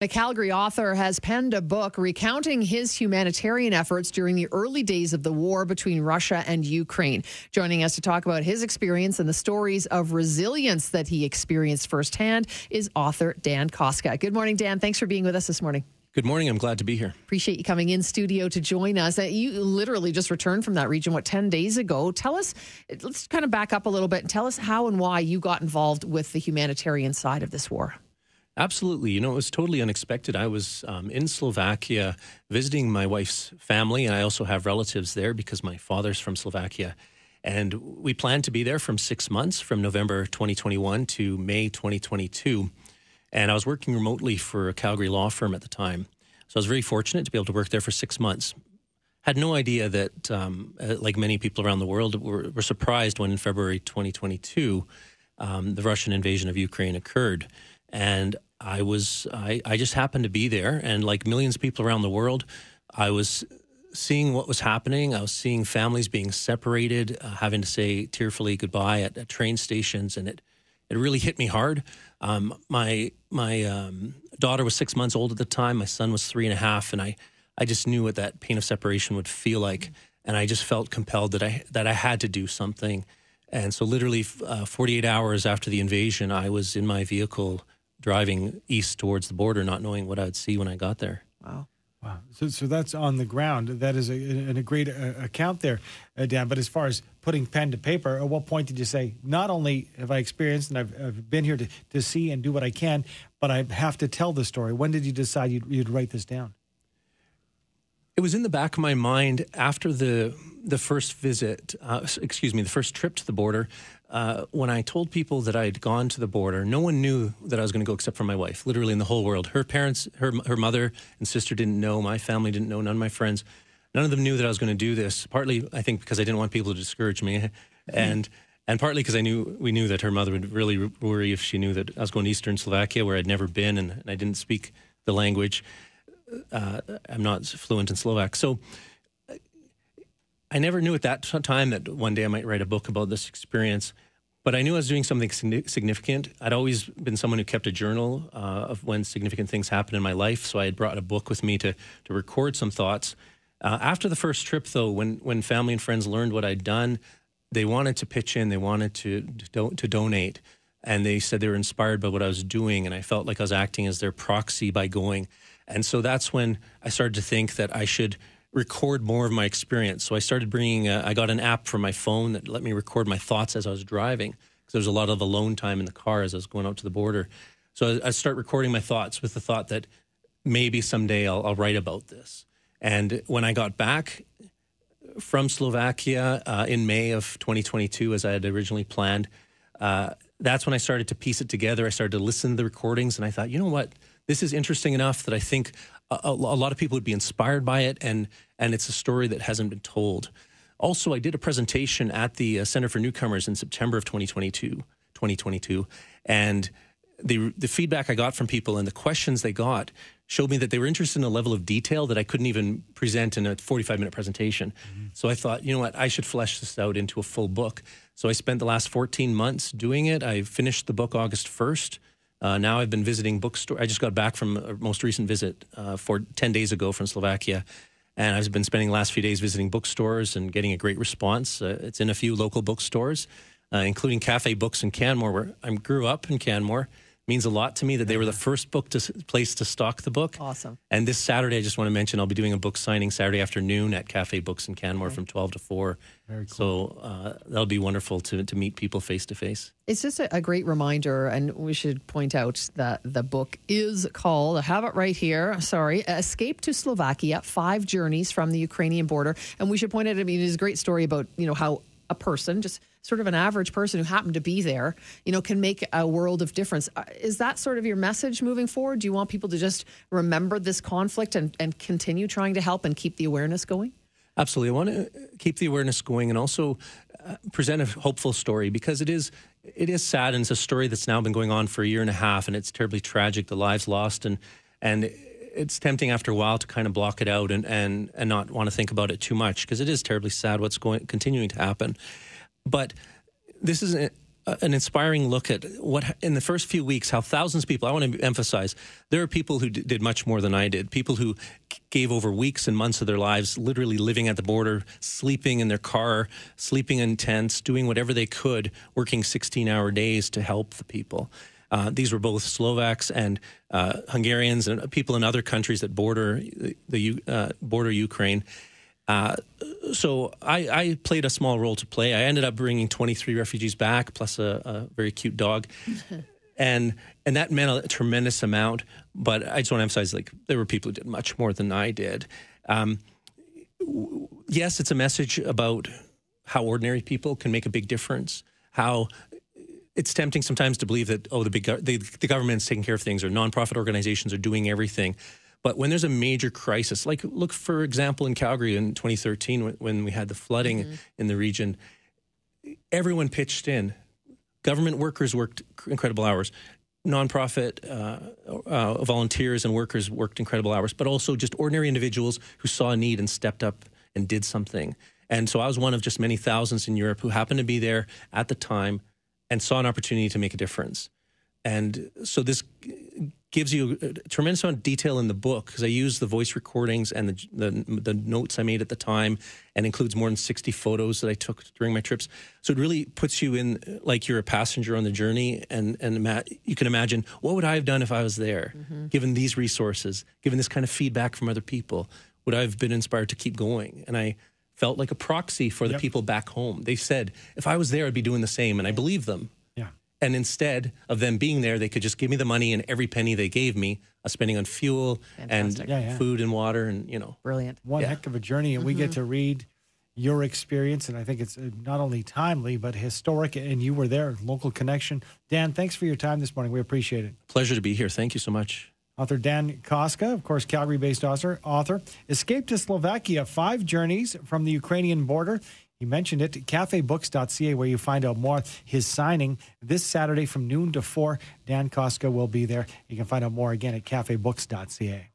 The Calgary author has penned a book recounting his humanitarian efforts during the early days of the war between Russia and Ukraine. Joining us to talk about his experience and the stories of resilience that he experienced firsthand is author Dan Kostka. Good morning, Dan. Thanks for being with us this morning. Good morning. I'm glad to be here. Appreciate you coming in studio to join us. Uh, you literally just returned from that region, what, 10 days ago. Tell us, let's kind of back up a little bit and tell us how and why you got involved with the humanitarian side of this war. Absolutely. You know, it was totally unexpected. I was um, in Slovakia visiting my wife's family, and I also have relatives there because my father's from Slovakia. And we planned to be there from six months, from November 2021 to May 2022. And I was working remotely for a Calgary law firm at the time. So I was very fortunate to be able to work there for six months. Had no idea that, um, uh, like many people around the world, were, were surprised when in February 2022 um, the Russian invasion of Ukraine occurred. And I was, I, I just happened to be there. And like millions of people around the world, I was seeing what was happening. I was seeing families being separated, uh, having to say tearfully goodbye at, at, train stations. And it, it really hit me hard. Um, my my um, daughter was six months old at the time. My son was three and a half. And I, I just knew what that pain of separation would feel like. And I just felt compelled that I, that I had to do something. And so, literally, uh, 48 hours after the invasion, I was in my vehicle driving east towards the border, not knowing what I'd see when I got there. Wow. Wow. So, so that's on the ground. That is a, a great uh, account there, uh, Dan. But as far as putting pen to paper, at what point did you say, not only have I experienced and I've, I've been here to, to see and do what I can, but I have to tell the story? When did you decide you'd, you'd write this down? It was in the back of my mind after the the first visit, uh, excuse me, the first trip to the border. Uh, when I told people that I'd gone to the border, no one knew that I was going to go except for my wife. Literally in the whole world, her parents, her her mother and sister didn't know. My family didn't know. None of my friends, none of them knew that I was going to do this. Partly, I think, because I didn't want people to discourage me, and. And partly because I knew we knew that her mother would really worry if she knew that I was going to Eastern Slovakia, where I'd never been, and, and I didn't speak the language uh, I'm not fluent in Slovak. So I never knew at that time that one day I might write a book about this experience. But I knew I was doing something significant. I'd always been someone who kept a journal uh, of when significant things happened in my life. So I had brought a book with me to to record some thoughts. Uh, after the first trip, though, when when family and friends learned what I'd done, they wanted to pitch in. They wanted to to, to donate, and they said they were inspired by what I was doing, and I felt like I was acting as their proxy by going. And so that's when I started to think that I should record more of my experience. So I started bringing, a, I got an app for my phone that let me record my thoughts as I was driving because there was a lot of alone time in the car as I was going out to the border. So I, I start recording my thoughts with the thought that maybe someday I'll, I'll write about this. And when I got back from Slovakia uh, in May of 2022, as I had originally planned, uh, that's when I started to piece it together. I started to listen to the recordings, and I thought, you know what? This is interesting enough that I think a, a, lot of people would be inspired by it, and and it's a story that hasn't been told. Also, I did a presentation at the uh, Center for Newcomers in September of 2022, 2022, and the the feedback I got from people and the questions they got showed me that they were interested in a level of detail that I couldn't even present in a 45 minute presentation. Mm-hmm. So I thought, you know what, I should flesh this out into a full book. So I spent the last 14 months doing it. I finished the book August 1st. Uh, now I've been visiting bookstore. I just got back from a most recent visit uh, for 10 days ago from Slovakia. And I've been spending the last few days visiting bookstores and getting a great response. Uh, it's in a few local bookstores, uh, including Cafe Books in Canmore, where I grew up in Canmore means a lot to me that they were the first book to place to stock the book. Awesome. And this Saturday, I just want to mention I'll be doing a book signing Saturday afternoon at Cafe Books in Canmore okay. from 12 to 4. Very cool. So uh, that'll be wonderful to, to meet people face to face. It's just a, a, great reminder, and we should point out that the book is called, I have it right here, sorry, Escape to Slovakia, Five Journeys from the Ukrainian Border. And we should point out, I mean, it's a great story about, you know, how a person, just sort of an average person who happened to be there, you know, can make a world of difference. Uh, is that sort of your message moving forward? Do you want people to just remember this conflict and, and continue trying to help and keep the awareness going? Absolutely. I want to keep the awareness going and also uh, present a hopeful story because it is it is sad and it's a story that's now been going on for a year and a half and it's terribly tragic the lives lost and and it's tempting after a while to kind of block it out and and and not want to think about it too much because it is terribly sad what's going continuing to happen. But this is a, an inspiring look at what in the first few weeks how thousands of people i want to emphasize there are people who d- did much more than i did. People who gave over weeks and months of their lives literally living at the border sleeping in their car sleeping in tents doing whatever they could working 16 hour days to help the people uh, these were both Slovaks and uh, Hungarians and people in other countries that border the uh, border Ukraine. Uh, so I, I, played a small role to play. I ended up bringing 23 refugees back, plus a, a very cute dog, and and that meant a tremendous amount. But I just want to emphasize, like there were people who did much more than I did. Um, yes, it's a message about how ordinary people can make a big difference. How it's tempting sometimes to believe that oh the big the, the government's taking care of things or nonprofit organizations are doing everything but when there's a major crisis, like look for example in Calgary in 2013 when, when we had the flooding mm-hmm. in the region, everyone pitched in. Government workers worked incredible hours. Nonprofit uh, uh, volunteers and workers worked incredible hours, but also just ordinary individuals who saw a need and stepped up and did something. And so I was one of just many thousands in Europe who happened to be there at the time and saw an opportunity to make a difference. And so this gives you a tremendous amount of detail in the book because I use the voice recordings and the, the, the notes I made at the time, and includes more than sixty photos that I took during my trips. So it really puts you in like you're a passenger on the journey, and and you can imagine what would I have done if I was there, mm-hmm. given these resources, given this kind of feedback from other people. Would I have been inspired to keep going? And I felt like a proxy for the yep. people back home. They said if I was there, I'd be doing the same, and I believe them. Yeah. And instead of them being there, they could just give me the money and every penny they gave me, I was spending on fuel Fantastic. and yeah, yeah. food and water and, you know. Brilliant. One yeah. heck of a journey. And mm-hmm. we get mm-hmm. to read your experience. And I think it's uh, not only timely, but historic. And you were there, local connection. Dan, thanks for your time this morning. We appreciate it. Pleasure to be here. Thank you so much. Author Dan Kostka, of course, Calgary based author, author, escaped to Slovakia, five journeys from the Ukrainian border. He mentioned it, cafebooks.ca, where you find out more. His signing this Saturday from noon to 4. Dan Kostka will be there. You can find out more again at cafebooks.ca.